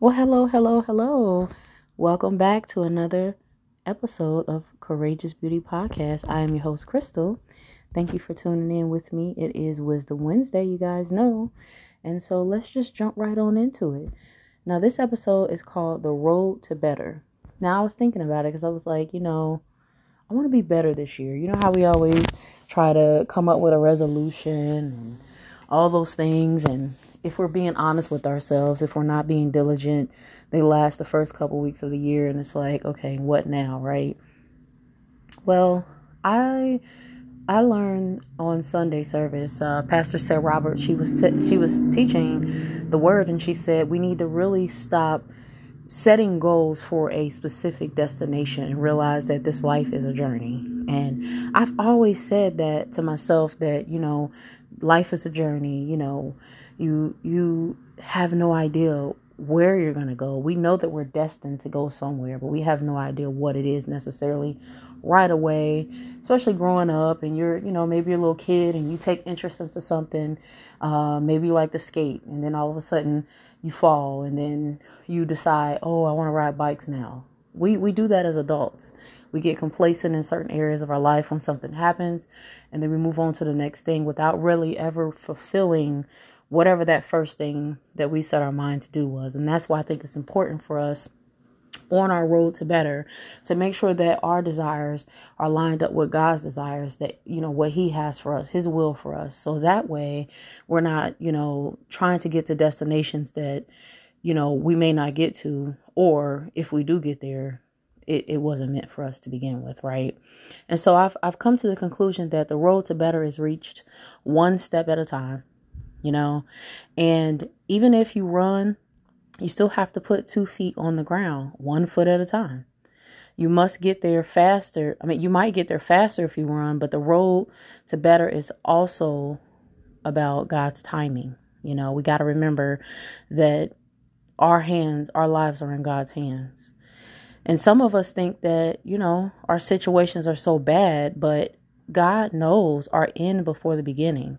Well, hello, hello, hello. Welcome back to another episode of Courageous Beauty Podcast. I am your host, Crystal. Thank you for tuning in with me. It is Wisdom Wednesday, you guys know. And so let's just jump right on into it. Now, this episode is called The Road to Better. Now, I was thinking about it because I was like, you know, I want to be better this year. You know how we always try to come up with a resolution and all those things and if we're being honest with ourselves, if we're not being diligent, they last the first couple weeks of the year and it's like, okay, what now, right? Well, I I learned on Sunday service, uh, Pastor Sarah Roberts, she was she was teaching the word and she said we need to really stop setting goals for a specific destination and realize that this life is a journey. And I've always said that to myself that, you know, life is a journey, you know, you you have no idea where you're going to go. We know that we're destined to go somewhere, but we have no idea what it is necessarily right away, especially growing up and you're, you know, maybe a little kid and you take interest into something, uh, maybe like to skate and then all of a sudden you fall and then you decide, "Oh, I want to ride bikes now." We we do that as adults. We get complacent in certain areas of our life when something happens and then we move on to the next thing without really ever fulfilling whatever that first thing that we set our mind to do was. And that's why I think it's important for us on our road to better to make sure that our desires are lined up with God's desires that you know what he has for us his will for us. So that way we're not you know trying to get to destinations that you know we may not get to or if we do get there it, it wasn't meant for us to begin with right? And so I've, I've come to the conclusion that the road to better is reached one step at a time you know and even if you run you still have to put two feet on the ground, one foot at a time. You must get there faster. I mean, you might get there faster if you run, but the road to better is also about God's timing. You know, we got to remember that our hands, our lives are in God's hands. And some of us think that, you know, our situations are so bad, but God knows our end before the beginning.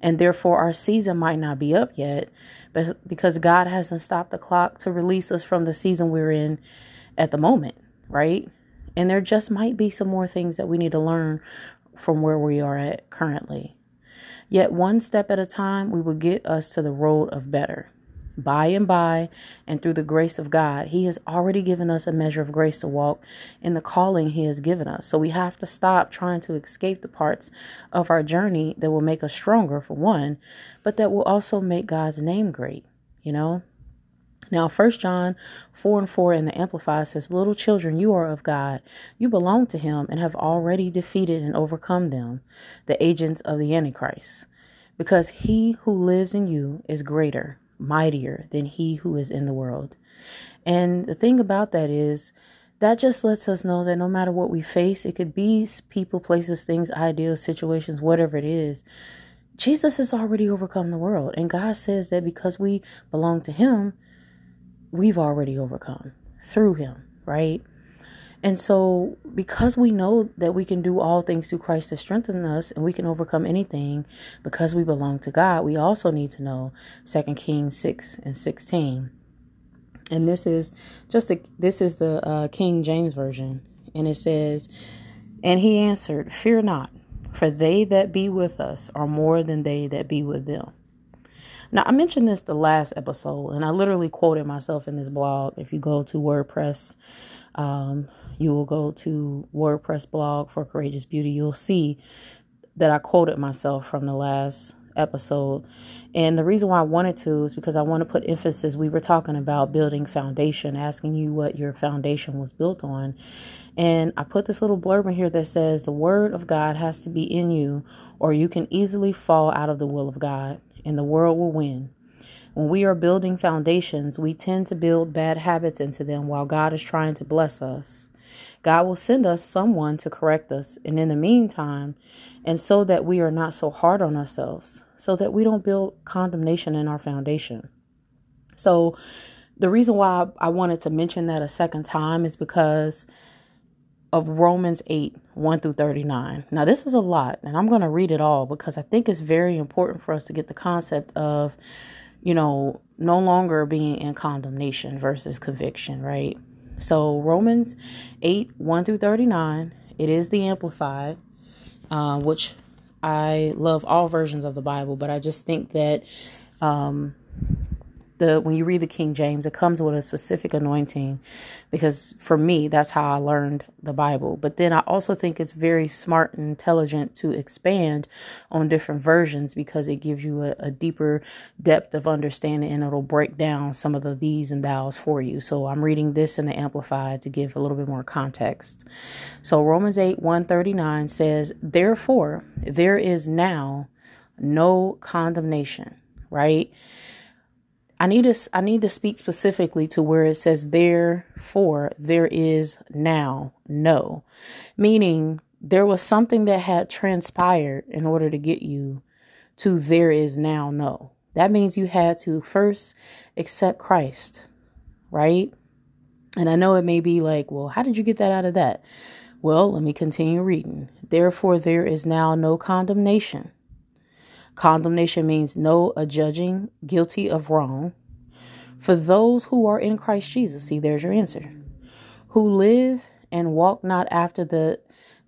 And therefore, our season might not be up yet, but because God hasn't stopped the clock to release us from the season we're in at the moment, right? And there just might be some more things that we need to learn from where we are at currently. Yet, one step at a time, we will get us to the road of better by and by and through the grace of God. He has already given us a measure of grace to walk in the calling He has given us. So we have to stop trying to escape the parts of our journey that will make us stronger, for one, but that will also make God's name great, you know? Now, First John 4 and 4 in the Amplified says, Little children, you are of God. You belong to Him and have already defeated and overcome them, the agents of the Antichrist, because He who lives in you is greater mightier than he who is in the world. And the thing about that is, that just lets us know that no matter what we face, it could be people, places, things, ideas, situations, whatever it is, Jesus has already overcome the world. And God says that because we belong to Him, we've already overcome through Him, right? And so, because we know that we can do all things through Christ to strengthen us and we can overcome anything because we belong to God, we also need to know 2 Kings 6 and 16. And this is just a, this is the uh, King James version, and it says, "And he answered, Fear not, for they that be with us are more than they that be with them." Now, I mentioned this the last episode, and I literally quoted myself in this blog. If you go to WordPress um, you will go to WordPress blog for Courageous Beauty. You'll see that I quoted myself from the last episode. And the reason why I wanted to is because I want to put emphasis. We were talking about building foundation, asking you what your foundation was built on. And I put this little blurb in here that says the word of God has to be in you, or you can easily fall out of the will of God, and the world will win. When we are building foundations, we tend to build bad habits into them while God is trying to bless us. God will send us someone to correct us, and in the meantime, and so that we are not so hard on ourselves, so that we don't build condemnation in our foundation. So, the reason why I wanted to mention that a second time is because of Romans 8 1 through 39. Now, this is a lot, and I'm going to read it all because I think it's very important for us to get the concept of you know, no longer being in condemnation versus conviction, right? So Romans 8 1 through 39, it is the Amplified, uh, which I love all versions of the Bible, but I just think that um, the when you read the King James, it comes with a specific anointing because for me, that's how I learned the Bible. But then I also think it's very smart and intelligent to expand on different versions because it gives you a, a deeper depth of understanding and it'll break down some of the these and thous for you. So I'm reading this in the Amplified to give a little bit more context. So Romans 8 139 says, Therefore, there is now no condemnation, right? I need to I need to speak specifically to where it says therefore there is now no. Meaning there was something that had transpired in order to get you to there is now no. That means you had to first accept Christ right? And I know it may be like well how did you get that out of that? Well let me continue reading. Therefore there is now no condemnation Condemnation means no adjudging guilty of wrong. For those who are in Christ Jesus, see, there's your answer, who live and walk not after the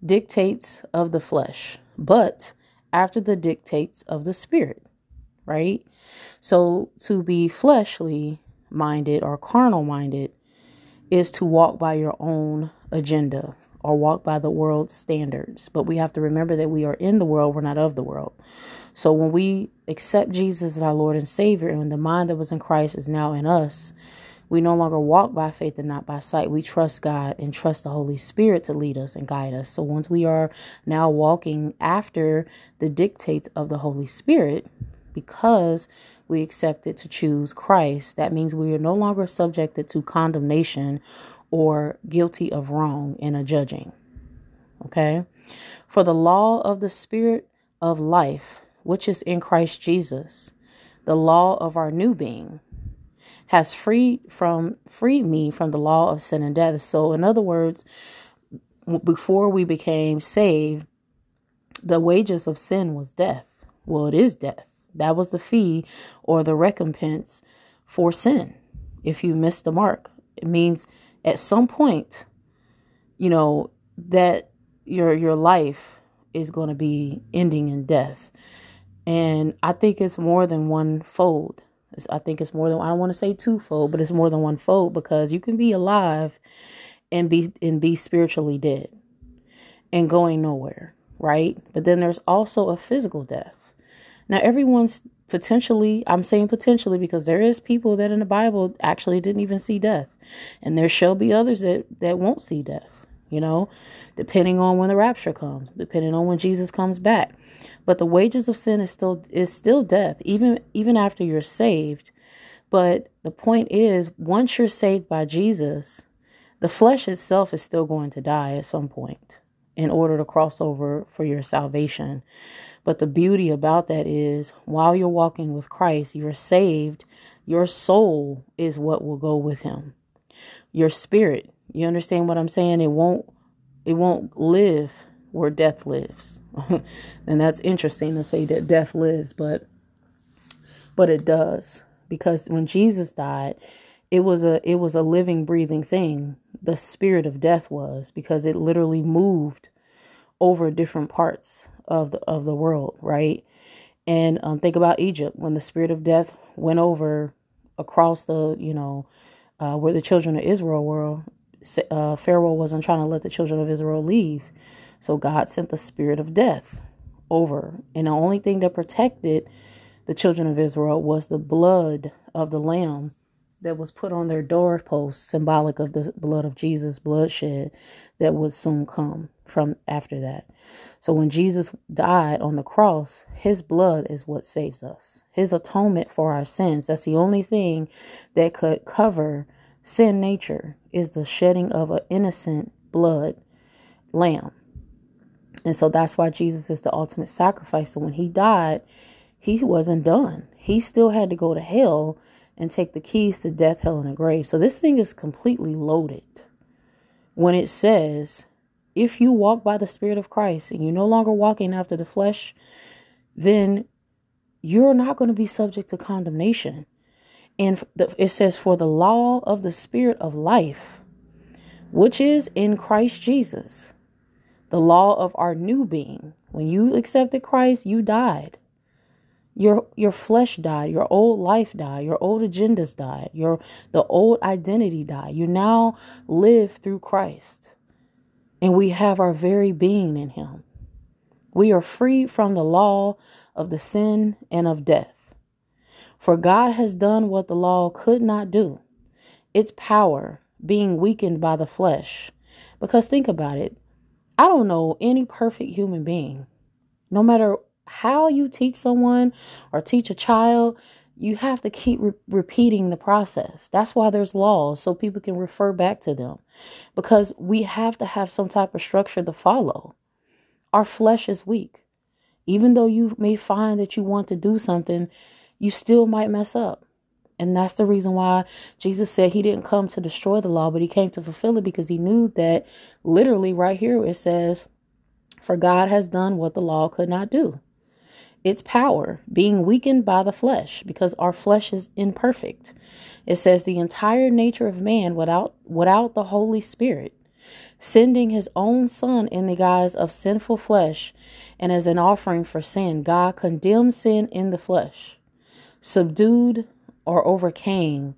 dictates of the flesh, but after the dictates of the Spirit, right? So to be fleshly minded or carnal minded is to walk by your own agenda or walk by the world's standards. But we have to remember that we are in the world, we're not of the world. So when we accept Jesus as our Lord and Savior, and the mind that was in Christ is now in us, we no longer walk by faith and not by sight. We trust God and trust the Holy Spirit to lead us and guide us. So once we are now walking after the dictates of the Holy Spirit, because we accepted to choose Christ, that means we are no longer subjected to condemnation or guilty of wrong in a judging. Okay? For the law of the Spirit of life which is in Christ Jesus, the law of our new being, has freed from freed me from the law of sin and death. So in other words, before we became saved, the wages of sin was death. Well, it is death. That was the fee or the recompense for sin. If you miss the mark, it means at some point, you know, that your your life is going to be ending in death. And I think it's more than one fold. I think it's more than I don't want to say twofold, but it's more than one fold because you can be alive and be and be spiritually dead and going nowhere, right? But then there's also a physical death. Now everyone's potentially I'm saying potentially because there is people that in the Bible actually didn't even see death. And there shall be others that that won't see death, you know, depending on when the rapture comes, depending on when Jesus comes back. But the wages of sin is still is still death, even even after you're saved. But the point is, once you're saved by Jesus, the flesh itself is still going to die at some point in order to cross over for your salvation. But the beauty about that is while you're walking with Christ, you're saved, your soul is what will go with him. Your spirit, you understand what I'm saying? It won't it won't live where death lives. and that's interesting to say that death lives, but but it does because when Jesus died, it was a it was a living breathing thing. The spirit of death was because it literally moved over different parts of the of the world, right? And um, think about Egypt when the spirit of death went over across the you know uh, where the children of Israel were. Uh, Pharaoh wasn't trying to let the children of Israel leave so God sent the spirit of death over. And the only thing that protected the children of Israel was the blood of the lamb that was put on their doorposts, symbolic of the blood of Jesus, bloodshed that would soon come from after that. So when Jesus died on the cross, his blood is what saves us. His atonement for our sins. That's the only thing that could cover sin nature is the shedding of an innocent blood lamb. And so that's why Jesus is the ultimate sacrifice. So when he died, he wasn't done. He still had to go to hell and take the keys to death, hell, and the grave. So this thing is completely loaded. When it says, if you walk by the Spirit of Christ and you're no longer walking after the flesh, then you're not going to be subject to condemnation. And it says, For the law of the Spirit of life, which is in Christ Jesus, the law of our new being. When you accepted Christ, you died. Your your flesh died, your old life died, your old agendas died, your the old identity died. You now live through Christ. And we have our very being in him. We are free from the law of the sin and of death. For God has done what the law could not do. Its power being weakened by the flesh. Because think about it. I don't know any perfect human being. No matter how you teach someone or teach a child, you have to keep re- repeating the process. That's why there's laws so people can refer back to them because we have to have some type of structure to follow. Our flesh is weak. Even though you may find that you want to do something, you still might mess up. And that's the reason why Jesus said he didn't come to destroy the law, but he came to fulfill it because he knew that literally right here it says, For God has done what the law could not do its power being weakened by the flesh because our flesh is imperfect. It says the entire nature of man without without the Holy Spirit sending his own son in the guise of sinful flesh and as an offering for sin God condemned sin in the flesh subdued or overcame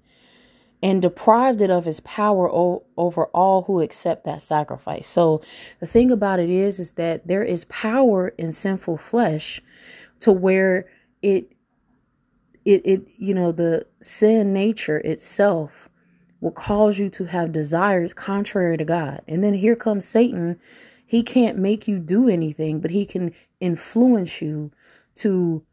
and deprived it of its power o- over all who accept that sacrifice. So the thing about it is is that there is power in sinful flesh to where it it it you know the sin nature itself will cause you to have desires contrary to God. And then here comes Satan. He can't make you do anything, but he can influence you to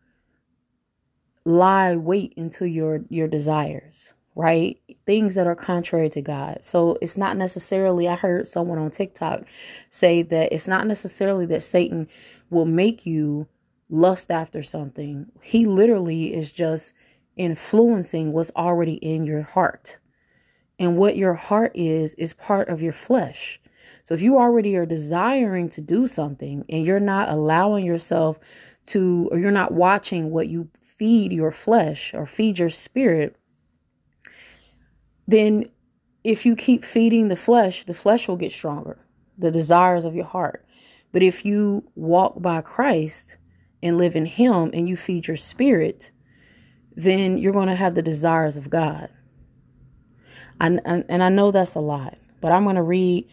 lie wait into your your desires right things that are contrary to god so it's not necessarily i heard someone on tiktok say that it's not necessarily that satan will make you lust after something. He literally is just influencing what's already in your heart. And what your heart is, is part of your flesh. So if you already are desiring to do something and you're not allowing yourself to, or you're not watching what you feed your flesh or feed your spirit, then if you keep feeding the flesh, the flesh will get stronger, the desires of your heart. But if you walk by Christ, and live in Him and you feed your spirit, then you're going to have the desires of God. And, and I know that's a lot, but I'm going to read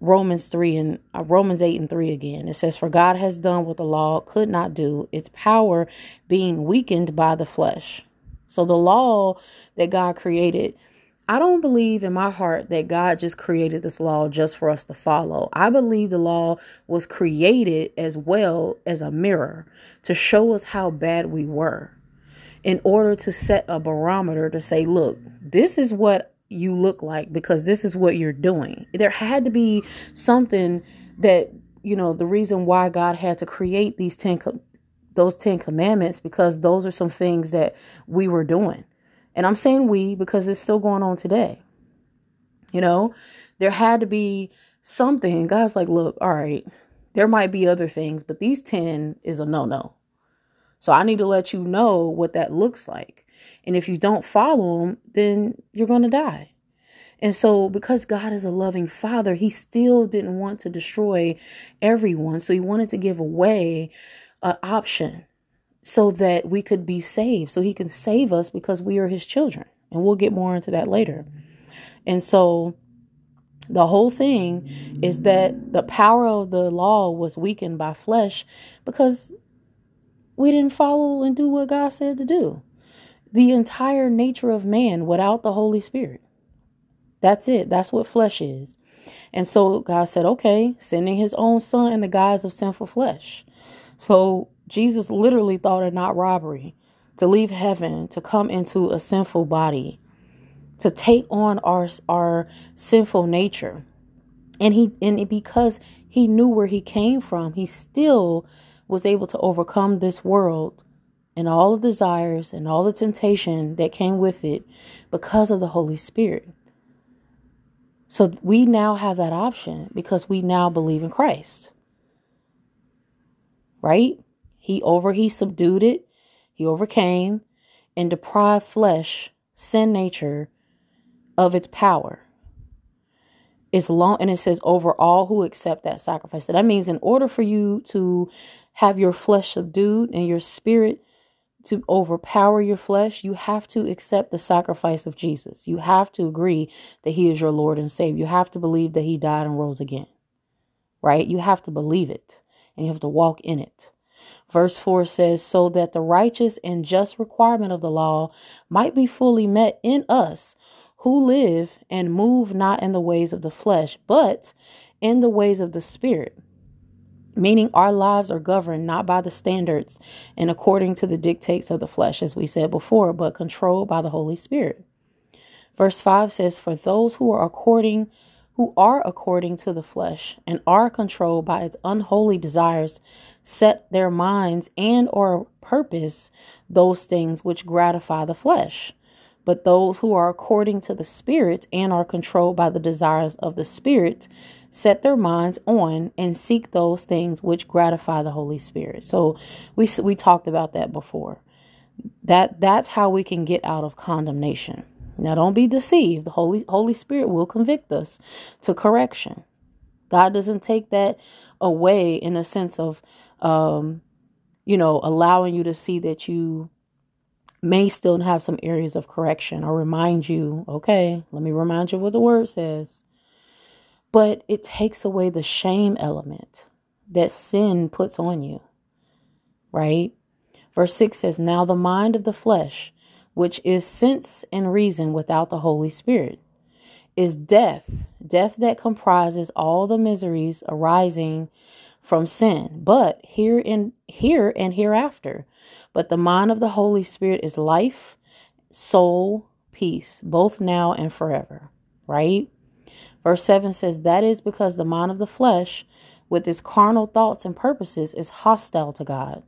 Romans 3 and uh, Romans 8 and 3 again. It says, For God has done what the law could not do, its power being weakened by the flesh. So the law that God created I don't believe in my heart that God just created this law just for us to follow. I believe the law was created as well as a mirror to show us how bad we were in order to set a barometer to say, look, this is what you look like because this is what you're doing. There had to be something that, you know, the reason why God had to create these 10 those 10 commandments because those are some things that we were doing and I'm saying we because it's still going on today. You know, there had to be something. God's like, look, all right, there might be other things, but these 10 is a no no. So I need to let you know what that looks like. And if you don't follow them, then you're going to die. And so, because God is a loving father, he still didn't want to destroy everyone. So, he wanted to give away an option so that we could be saved, so he can save us because we are his children. And we'll get more into that later. And so the whole thing is that the power of the law was weakened by flesh because we didn't follow and do what God said to do. The entire nature of man without the Holy Spirit. That's it. That's what flesh is. And so God said, okay, sending his own son in the guise of sinful flesh. So Jesus literally thought it not robbery to leave heaven to come into a sinful body, to take on our our sinful nature. And he and because he knew where he came from, he still was able to overcome this world and all the desires and all the temptation that came with it because of the Holy Spirit. So we now have that option because we now believe in Christ. Right? He over he subdued it. He overcame and deprived flesh, sin nature, of its power. It's long and it says over all who accept that sacrifice. So that means in order for you to have your flesh subdued and your spirit to overpower your flesh, you have to accept the sacrifice of Jesus. You have to agree that he is your Lord and Savior. You have to believe that he died and rose again. Right? You have to believe it and you have to walk in it. Verse 4 says, So that the righteous and just requirement of the law might be fully met in us who live and move not in the ways of the flesh, but in the ways of the Spirit. Meaning, our lives are governed not by the standards and according to the dictates of the flesh, as we said before, but controlled by the Holy Spirit. Verse 5 says, For those who are according who are according to the flesh and are controlled by its unholy desires set their minds and or purpose those things which gratify the flesh. But those who are according to the spirit and are controlled by the desires of the spirit set their minds on and seek those things which gratify the holy spirit. So we we talked about that before. That that's how we can get out of condemnation now don't be deceived. The Holy Holy Spirit will convict us to correction. God doesn't take that away in a sense of um you know, allowing you to see that you may still have some areas of correction or remind you, okay, let me remind you what the word says. But it takes away the shame element that sin puts on you, right? Verse 6 says, Now the mind of the flesh which is sense and reason without the Holy Spirit, is death, death that comprises all the miseries arising from sin, but here and here and hereafter. But the mind of the Holy Spirit is life, soul, peace, both now and forever. Right? Verse 7 says, That is because the mind of the flesh, with its carnal thoughts and purposes, is hostile to God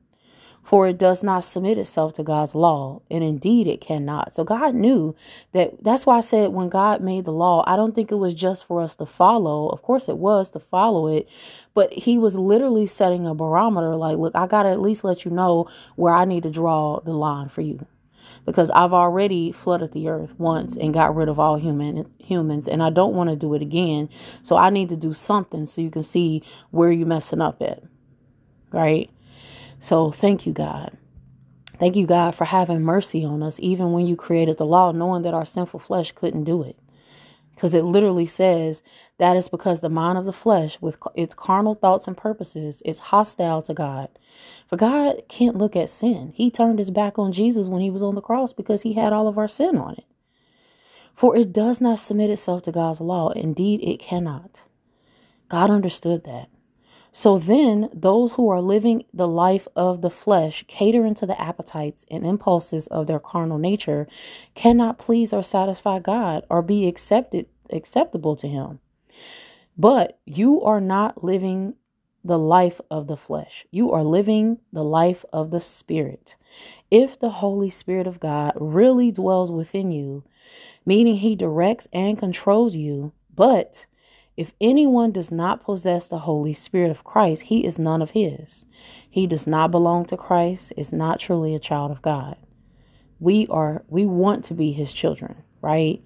for it does not submit itself to God's law, and indeed it cannot. So God knew that. That's why I said when God made the law, I don't think it was just for us to follow. Of course, it was to follow it, but He was literally setting a barometer like, look, I got to at least let you know where I need to draw the line for you. Because I've already flooded the earth once and got rid of all human humans, and I don't want to do it again. So I need to do something so you can see where you're messing up at. Right? So thank you, God. Thank you, God, for having mercy on us, even when you created the law, knowing that our sinful flesh couldn't do it. Because it literally says that is because the mind of the flesh, with its carnal thoughts and purposes, is hostile to God. For God can't look at sin. He turned his back on Jesus when he was on the cross because he had all of our sin on it. For it does not submit itself to God's law. Indeed, it cannot. God understood that. So then, those who are living the life of the flesh, catering to the appetites and impulses of their carnal nature, cannot please or satisfy God or be accepted acceptable to him. But you are not living the life of the flesh. You are living the life of the spirit. If the Holy Spirit of God really dwells within you, meaning he directs and controls you, but if anyone does not possess the Holy Spirit of Christ, he is none of his. He does not belong to Christ, is not truly a child of God. We are we want to be his children, right?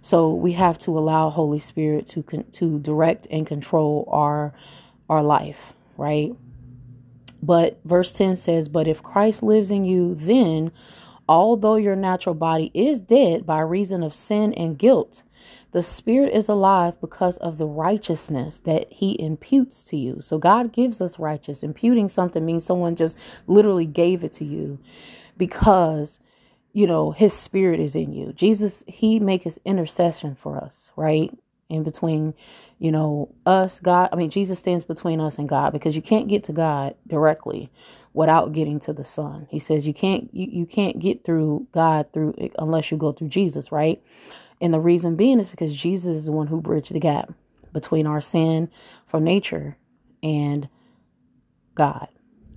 So we have to allow Holy Spirit to to direct and control our our life, right? But verse 10 says, "But if Christ lives in you, then although your natural body is dead by reason of sin and guilt, the spirit is alive because of the righteousness that he imputes to you. So God gives us righteous. Imputing something means someone just literally gave it to you because you know his spirit is in you. Jesus he makes intercession for us, right? In between, you know, us, God. I mean, Jesus stands between us and God because you can't get to God directly without getting to the Son. He says you can't you, you can't get through God through unless you go through Jesus, right? And the reason being is because Jesus is the one who bridged the gap between our sin from nature and God.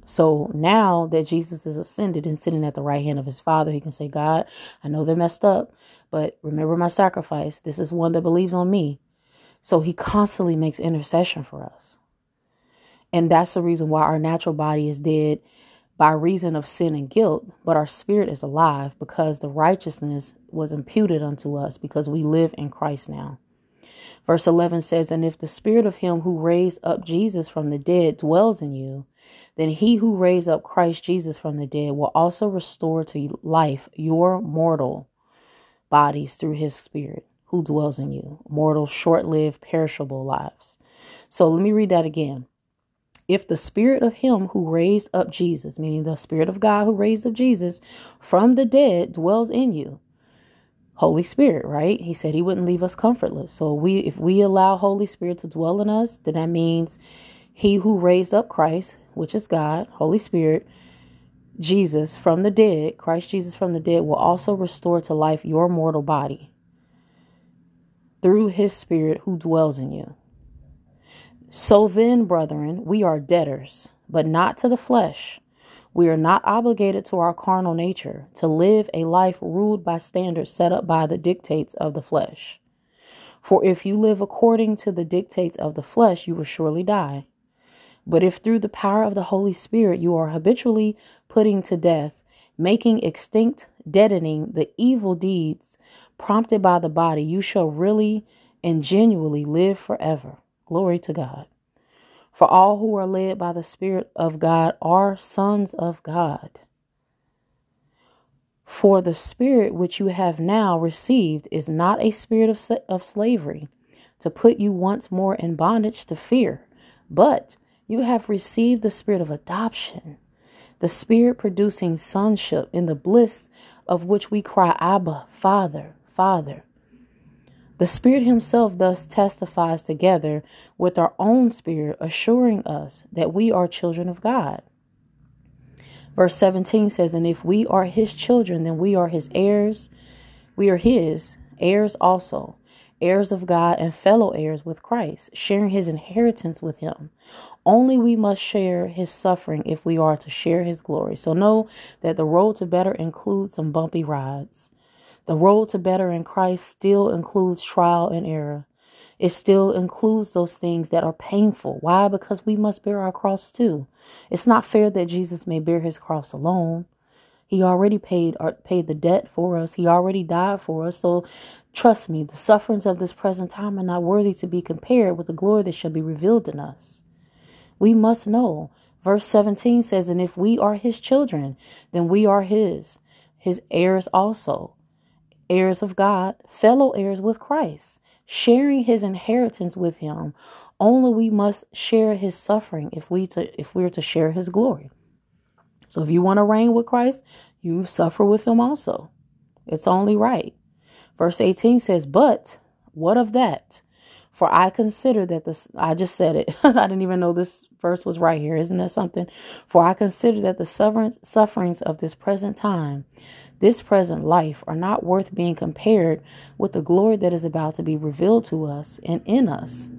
So now that Jesus is ascended and sitting at the right hand of his Father, he can say, God, I know they're messed up, but remember my sacrifice. This is one that believes on me. So he constantly makes intercession for us. And that's the reason why our natural body is dead by reason of sin and guilt, but our spirit is alive because the righteousness was imputed unto us because we live in Christ now. Verse 11 says, And if the spirit of him who raised up Jesus from the dead dwells in you, then he who raised up Christ Jesus from the dead will also restore to life your mortal bodies through his spirit who dwells in you, mortal, short lived, perishable lives. So let me read that again. If the spirit of him who raised up Jesus, meaning the spirit of God who raised up Jesus from the dead, dwells in you, Holy Spirit, right? He said he wouldn't leave us comfortless. So we if we allow Holy Spirit to dwell in us, then that means he who raised up Christ, which is God, Holy Spirit, Jesus from the dead, Christ Jesus from the dead will also restore to life your mortal body through his spirit who dwells in you. So then, brethren, we are debtors, but not to the flesh we are not obligated to our carnal nature to live a life ruled by standards set up by the dictates of the flesh. For if you live according to the dictates of the flesh, you will surely die. But if through the power of the Holy Spirit you are habitually putting to death, making extinct, deadening the evil deeds prompted by the body, you shall really and genuinely live forever. Glory to God. For all who are led by the Spirit of God are sons of God. For the Spirit which you have now received is not a spirit of, of slavery to put you once more in bondage to fear, but you have received the Spirit of adoption, the Spirit producing sonship in the bliss of which we cry, Abba, Father, Father. The Spirit Himself thus testifies together with our own spirit, assuring us that we are children of God. Verse 17 says, And if we are His children, then we are His heirs. We are His heirs also, heirs of God and fellow heirs with Christ, sharing His inheritance with Him. Only we must share His suffering if we are to share His glory. So know that the road to better includes some bumpy rides. The road to better in Christ still includes trial and error. It still includes those things that are painful. Why? Because we must bear our cross too. It's not fair that Jesus may bear his cross alone. He already paid uh, paid the debt for us. He already died for us. So trust me, the sufferings of this present time are not worthy to be compared with the glory that shall be revealed in us. We must know. Verse 17 says, And if we are his children, then we are his, his heirs also heirs of God, fellow heirs with Christ, sharing his inheritance with him. Only we must share his suffering if we to if we're to share his glory. So if you want to reign with Christ, you suffer with him also. It's only right. Verse 18 says, But what of that? For I consider that this, I just said it. I didn't even know this verse was right here. Isn't that something? For I consider that the sufferings of this present time this present life are not worth being compared with the glory that is about to be revealed to us and in us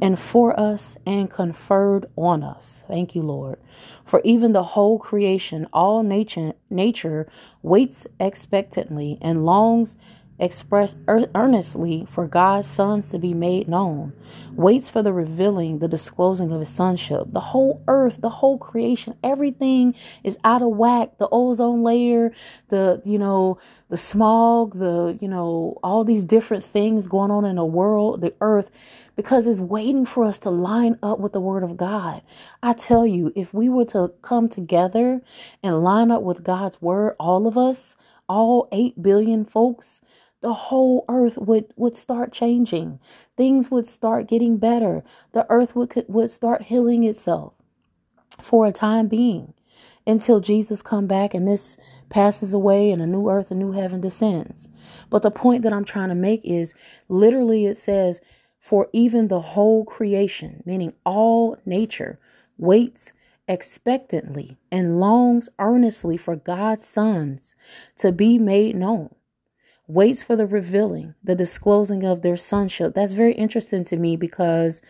and for us and conferred on us. Thank you, Lord. For even the whole creation, all nature, nature waits expectantly and longs express earnestly for God's sons to be made known, waits for the revealing, the disclosing of his sonship. The whole earth, the whole creation, everything is out of whack. The ozone layer, the, you know, the smog, the, you know, all these different things going on in the world, the earth, because it's waiting for us to line up with the word of God. I tell you, if we were to come together and line up with God's word, all of us, all 8 billion folks, the whole earth would would start changing. Things would start getting better. The earth would would start healing itself for a time being until Jesus come back and this passes away and a new earth a new heaven descends. But the point that I'm trying to make is literally it says for even the whole creation meaning all nature waits expectantly and longs earnestly for God's sons to be made known waits for the revealing, the disclosing of their sonship. That's very interesting to me because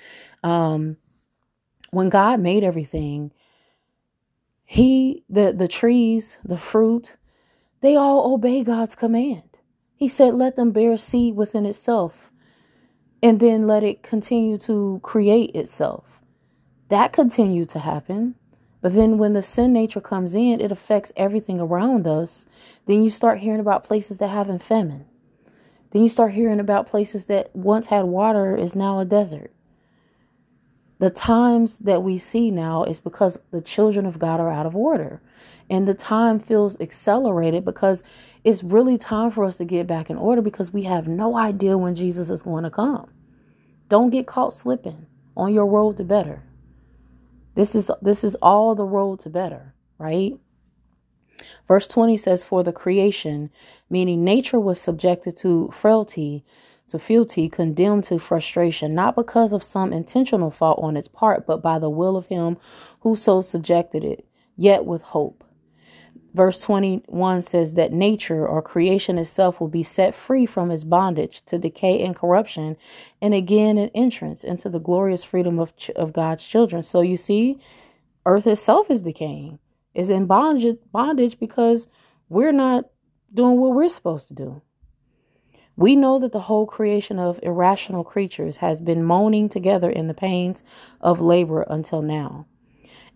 um, when God made everything, he the the trees, the fruit, they all obey God's command. He said, "Let them bear seed within itself, and then let it continue to create itself." That continued to happen. But then when the sin nature comes in, it affects everything around us. Then you start hearing about places that have famine. Then you start hearing about places that once had water is now a desert. The times that we see now is because the children of God are out of order. And the time feels accelerated because it's really time for us to get back in order because we have no idea when Jesus is going to come. Don't get caught slipping on your road to better. This is this is all the road to better, right? Verse 20 says, For the creation, meaning nature was subjected to frailty, to fealty, condemned to frustration, not because of some intentional fault on its part, but by the will of him who so subjected it, yet with hope. Verse 21 says that nature or creation itself will be set free from its bondage to decay and corruption, and again an entrance into the glorious freedom of, of God's children. So you see, earth itself is decaying is in bondage, bondage because we're not doing what we're supposed to do. We know that the whole creation of irrational creatures has been moaning together in the pains of labor until now.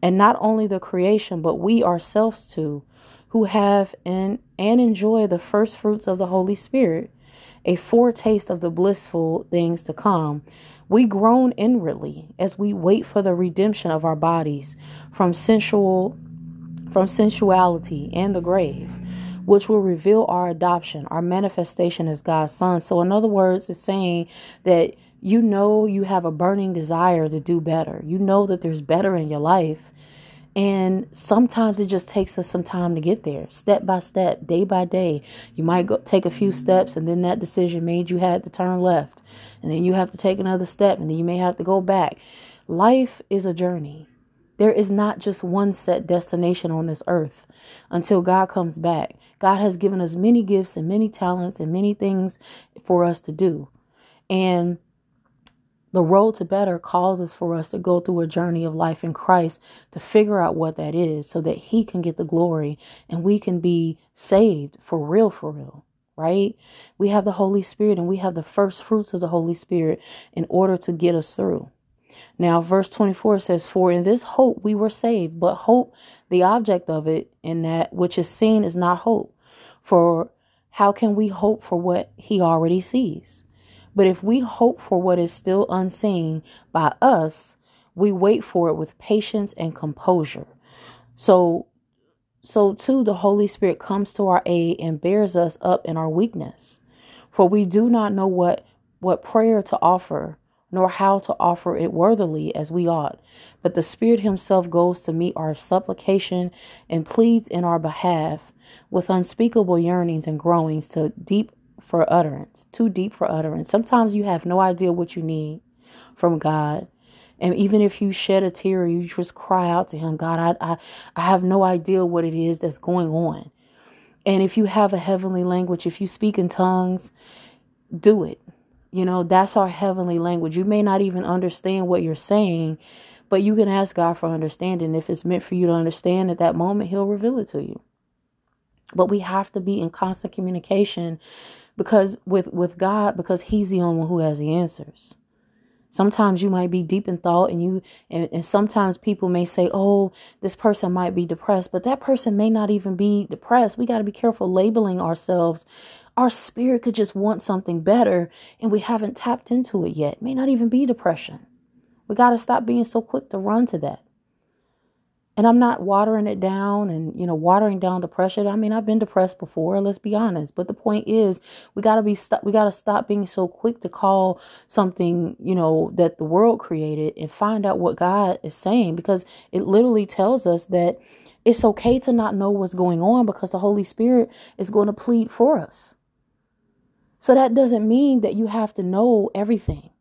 And not only the creation, but we ourselves too, who have and, and enjoy the first fruits of the Holy Spirit, a foretaste of the blissful things to come. We groan inwardly as we wait for the redemption of our bodies from sensual from sensuality and the grave, which will reveal our adoption, our manifestation as God's Son. So, in other words, it's saying that you know you have a burning desire to do better. You know that there's better in your life. And sometimes it just takes us some time to get there, step by step, day by day. You might go take a few steps, and then that decision made you had to turn left, and then you have to take another step, and then you may have to go back. Life is a journey. There is not just one set destination on this earth until God comes back. God has given us many gifts and many talents and many things for us to do. And the road to better causes for us to go through a journey of life in Christ to figure out what that is so that He can get the glory and we can be saved for real, for real, right? We have the Holy Spirit and we have the first fruits of the Holy Spirit in order to get us through. Now, verse 24 says, For in this hope we were saved, but hope, the object of it, in that which is seen is not hope. For how can we hope for what he already sees? But if we hope for what is still unseen by us, we wait for it with patience and composure. So, so too, the Holy Spirit comes to our aid and bears us up in our weakness. For we do not know what, what prayer to offer nor how to offer it worthily as we ought. But the Spirit Himself goes to meet our supplication and pleads in our behalf with unspeakable yearnings and groanings to deep for utterance, too deep for utterance. Sometimes you have no idea what you need from God. And even if you shed a tear, you just cry out to Him, God, I, I, I have no idea what it is that's going on. And if you have a heavenly language, if you speak in tongues, do it. You know, that's our heavenly language. You may not even understand what you're saying, but you can ask God for understanding. If it's meant for you to understand at that moment, He'll reveal it to you. But we have to be in constant communication because with with God because he's the only one who has the answers. Sometimes you might be deep in thought and you and, and sometimes people may say, "Oh, this person might be depressed," but that person may not even be depressed. We got to be careful labeling ourselves our spirit could just want something better and we haven't tapped into it yet. It may not even be depression. We got to stop being so quick to run to that. And I'm not watering it down and, you know, watering down depression. I mean, I've been depressed before, let's be honest. But the point is, we got to be st- we got to stop being so quick to call something, you know, that the world created and find out what God is saying because it literally tells us that it's okay to not know what's going on because the Holy Spirit is going to plead for us. So that doesn't mean that you have to know everything.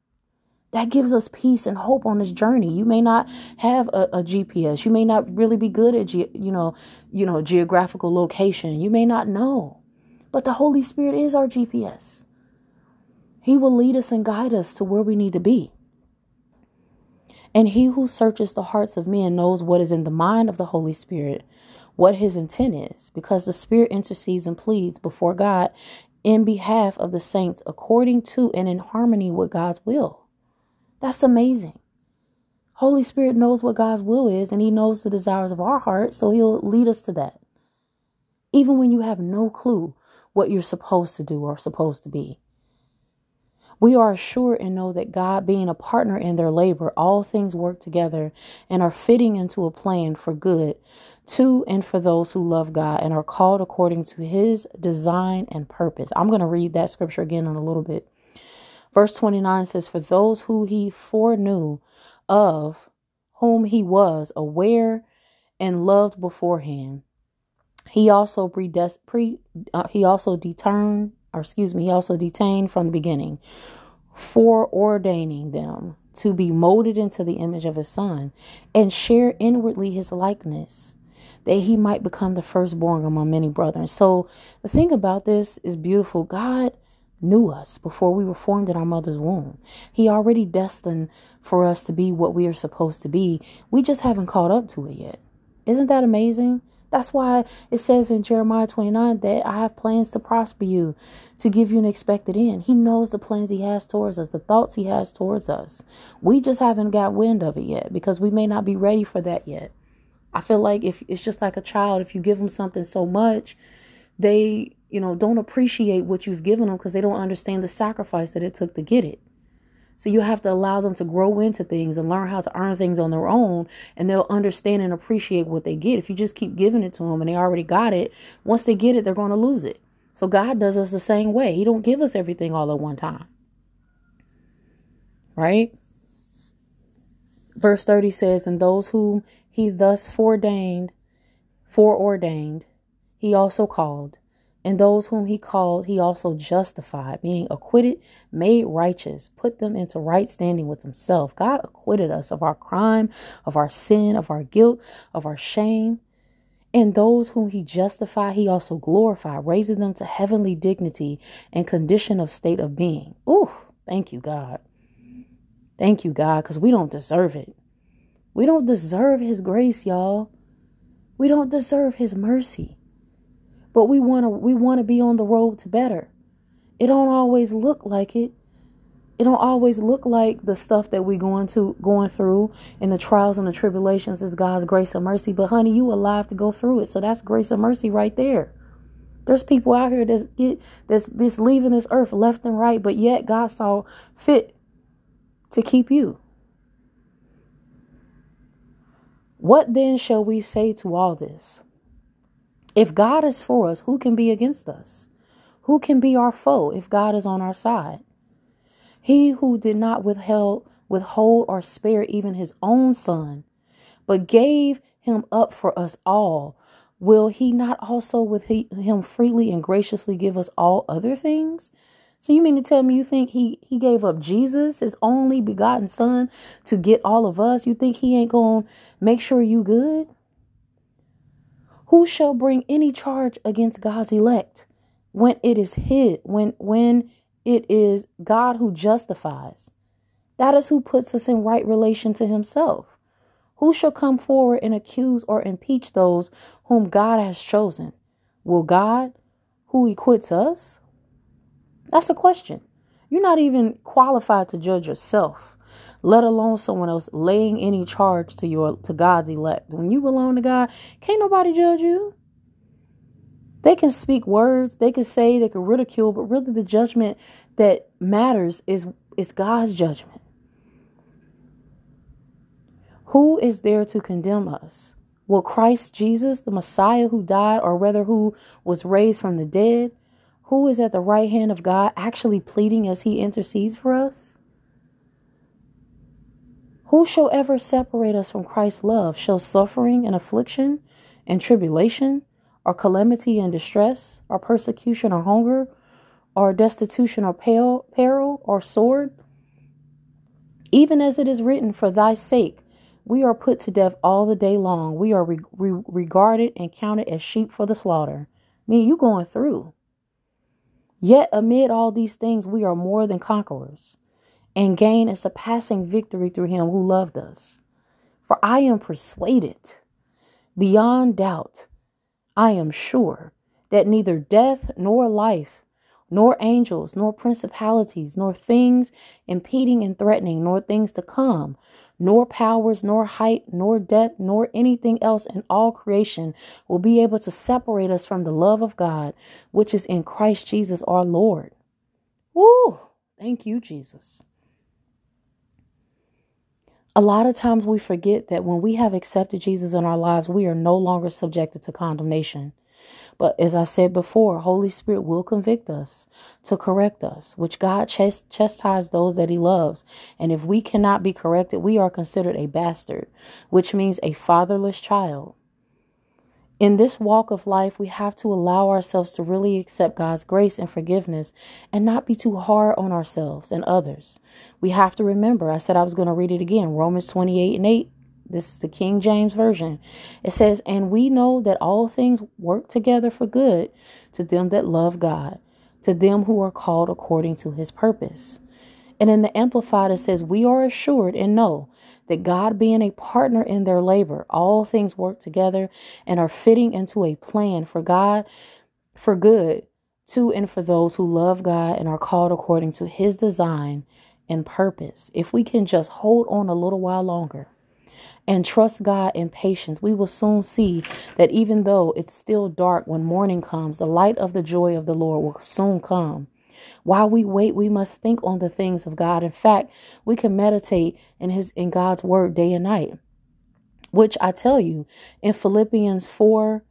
That gives us peace and hope on this journey. You may not have a, a GPS. You may not really be good at you know, you know, geographical location. You may not know. But the Holy Spirit is our GPS. He will lead us and guide us to where we need to be. And he who searches the hearts of men knows what is in the mind of the Holy Spirit, what his intent is, because the Spirit intercedes and pleads before God in behalf of the saints according to and in harmony with God's will. That's amazing. Holy Spirit knows what God's will is and He knows the desires of our heart, so He'll lead us to that. Even when you have no clue what you're supposed to do or supposed to be. We are assured and know that God, being a partner in their labor, all things work together and are fitting into a plan for good to and for those who love God and are called according to his design and purpose. I'm going to read that scripture again in a little bit. Verse 29 says, For those who he foreknew, of whom he was aware and loved beforehand. He also predest- pre, uh, he also determined, or excuse me, he also detained from the beginning, foreordaining them to be molded into the image of his son and share inwardly his likeness, that he might become the firstborn among many brethren. So the thing about this is beautiful. God knew us before we were formed in our mother's womb. He already destined for us to be what we are supposed to be. We just haven't caught up to it yet. Isn't that amazing? That's why it says in Jeremiah 29 that I have plans to prosper you, to give you an expected end. He knows the plans he has towards us, the thoughts he has towards us. We just haven't got wind of it yet because we may not be ready for that yet. I feel like if it's just like a child, if you give them something so much, they, you know, don't appreciate what you've given them because they don't understand the sacrifice that it took to get it. So you have to allow them to grow into things and learn how to earn things on their own and they'll understand and appreciate what they get. If you just keep giving it to them and they already got it, once they get it, they're going to lose it. So God does us the same way. He don't give us everything all at one time. Right? Verse 30 says, And those whom he thus foreordained, foreordained, he also called. And those whom he called, he also justified, meaning acquitted, made righteous, put them into right standing with himself. God acquitted us of our crime, of our sin, of our guilt, of our shame. And those whom he justified, he also glorified, raising them to heavenly dignity and condition of state of being. Ooh, thank you, God. Thank you, God, because we don't deserve it. We don't deserve his grace, y'all. We don't deserve his mercy but we want to we want to be on the road to better. It don't always look like it. It don't always look like the stuff that we going to going through and the trials and the tribulations is god's grace and mercy but honey you alive to go through it. So that's grace and mercy right there. There's people out here that's get that's this leaving this earth left and right but yet god saw fit to keep you. What then shall we say to all this if God is for us, who can be against us? Who can be our foe if God is on our side? He who did not withheld, withhold or spare even his own son, but gave him up for us all, will he not also with him freely and graciously give us all other things? So you mean to tell me you think he he gave up Jesus, his only begotten son, to get all of us? You think he ain't going to make sure you good? Who shall bring any charge against God's elect when it is hid, when when it is God who justifies? That is who puts us in right relation to himself. Who shall come forward and accuse or impeach those whom God has chosen? Will God, who equips us? That's a question. You're not even qualified to judge yourself let alone someone else laying any charge to your to God's elect. When you belong to God, can't nobody judge you. They can speak words, they can say, they can ridicule, but really the judgment that matters is is God's judgment. Who is there to condemn us? Will Christ Jesus, the Messiah who died, or rather who was raised from the dead, who is at the right hand of God, actually pleading as he intercedes for us? Who shall ever separate us from Christ's love? Shall suffering and affliction and tribulation, or calamity and distress, or persecution or hunger, or destitution or peril or sword? Even as it is written, For thy sake we are put to death all the day long. We are re- re- regarded and counted as sheep for the slaughter. I mean, you going through. Yet amid all these things, we are more than conquerors and gain a surpassing victory through him who loved us. For I am persuaded, beyond doubt, I am sure that neither death nor life, nor angels, nor principalities, nor things impeding and threatening, nor things to come, nor powers, nor height, nor depth, nor anything else in all creation will be able to separate us from the love of God, which is in Christ Jesus our Lord. Woo! Thank you, Jesus. A lot of times we forget that when we have accepted Jesus in our lives, we are no longer subjected to condemnation. But as I said before, Holy Spirit will convict us to correct us, which God chast- chastises those that he loves. And if we cannot be corrected, we are considered a bastard, which means a fatherless child. In this walk of life, we have to allow ourselves to really accept God's grace and forgiveness and not be too hard on ourselves and others. We have to remember, I said I was going to read it again, Romans 28 and 8 this is the King James Version. It says, And we know that all things work together for good to them that love God, to them who are called according to his purpose. And in the Amplified, it says, We are assured and know that God being a partner in their labor, all things work together and are fitting into a plan for God, for good, to and for those who love God and are called according to his design and purpose. If we can just hold on a little while longer and trust God in patience, we will soon see that even though it's still dark when morning comes, the light of the joy of the Lord will soon come. While we wait, we must think on the things of God. In fact, we can meditate in his in God's word day and night. Which I tell you in Philippians 4,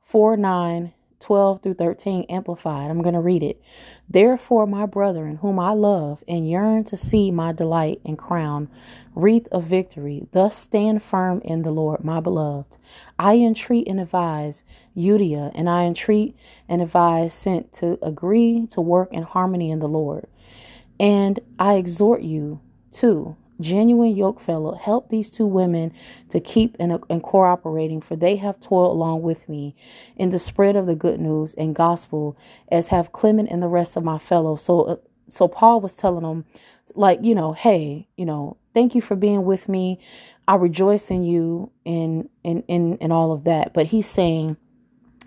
4 9 12 through 13 amplified. I'm going to read it. Therefore, my brethren, whom I love and yearn to see my delight and crown, wreath of victory, thus stand firm in the Lord, my beloved. I entreat and advise Euodia, and I entreat and advise Syntyche to agree to work in harmony in the Lord. And I exhort you too genuine yoke fellow, help these two women to keep and, and cooperating, for they have toiled along with me in the spread of the good news and gospel, as have Clement and the rest of my fellows. So, uh, so Paul was telling them, like, you know, hey, you know, thank you for being with me. I rejoice in you and in in in all of that. But he's saying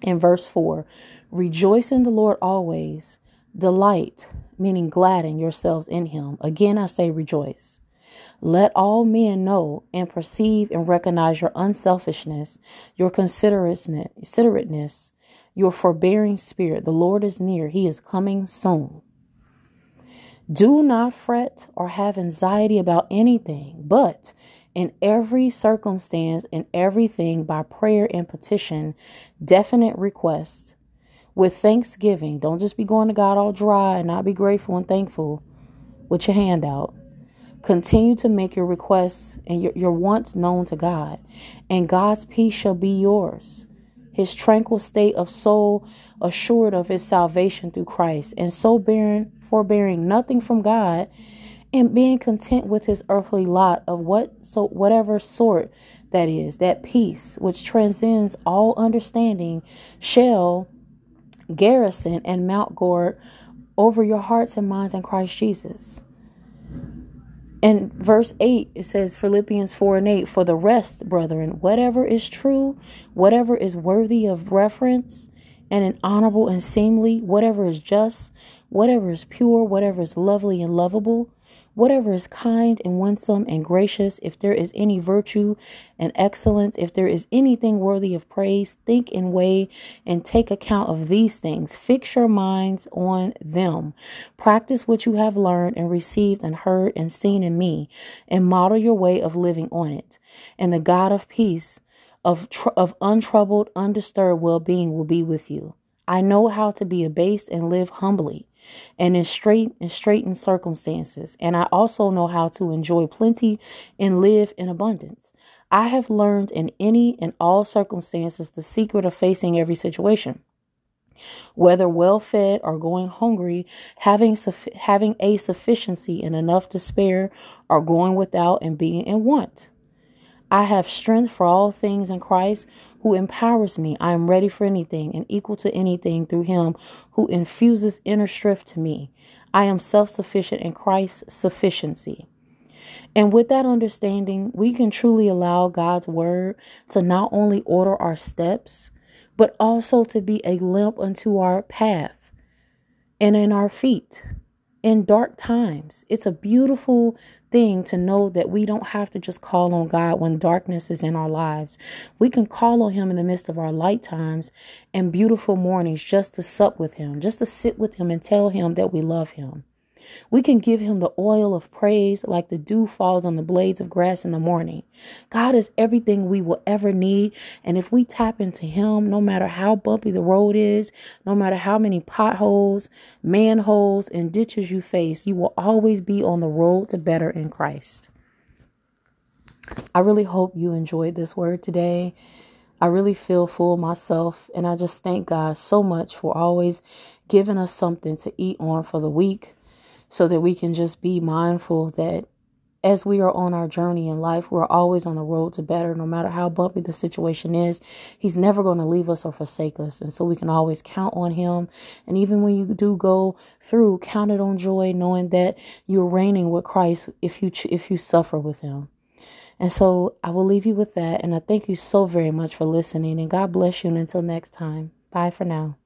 in verse four, rejoice in the Lord always. Delight, meaning gladden yourselves in him. Again, I say rejoice. Let all men know and perceive and recognize your unselfishness, your considerateness, your forbearing spirit. The Lord is near, He is coming soon. Do not fret or have anxiety about anything, but in every circumstance, in everything, by prayer and petition, definite request, with thanksgiving. Don't just be going to God all dry and not be grateful and thankful with your hand out. Continue to make your requests and your, your wants known to God, and God's peace shall be yours. His tranquil state of soul assured of his salvation through Christ, and so bearing forbearing nothing from God, and being content with his earthly lot of what so whatever sort that is, that peace which transcends all understanding shall garrison and mount guard over your hearts and minds in Christ Jesus. And verse 8, it says, Philippians 4 and 8, for the rest, brethren, whatever is true, whatever is worthy of reference, and an honorable and seemly, whatever is just, whatever is pure, whatever is lovely and lovable, whatever is kind and winsome and gracious, if there is any virtue and excellence, if there is anything worthy of praise, think and weigh and take account of these things. Fix your minds on them. Practice what you have learned and received and heard and seen in me, and model your way of living on it. And the God of peace, of, tr- of untroubled, undisturbed well being will be with you. I know how to be abased and live humbly and in straight and straitened circumstances. And I also know how to enjoy plenty and live in abundance. I have learned in any and all circumstances the secret of facing every situation. Whether well fed or going hungry, having having a sufficiency and enough to spare, or going without and being in want. I have strength for all things in Christ who empowers me. I am ready for anything and equal to anything through him who infuses inner strength to me. I am self sufficient in Christ's sufficiency. And with that understanding, we can truly allow God's word to not only order our steps, but also to be a lamp unto our path and in our feet in dark times. It's a beautiful thing to know that we don't have to just call on God when darkness is in our lives. We can call on Him in the midst of our light times and beautiful mornings just to sup with Him, just to sit with Him and tell Him that we love Him. We can give him the oil of praise like the dew falls on the blades of grass in the morning. God is everything we will ever need. And if we tap into him, no matter how bumpy the road is, no matter how many potholes, manholes, and ditches you face, you will always be on the road to better in Christ. I really hope you enjoyed this word today. I really feel full myself, and I just thank God so much for always giving us something to eat on for the week so that we can just be mindful that as we are on our journey in life, we're always on the road to better, no matter how bumpy the situation is. He's never going to leave us or forsake us. And so we can always count on him. And even when you do go through, count it on joy, knowing that you're reigning with Christ if you, if you suffer with him. And so I will leave you with that. And I thank you so very much for listening. And God bless you. And until next time, bye for now.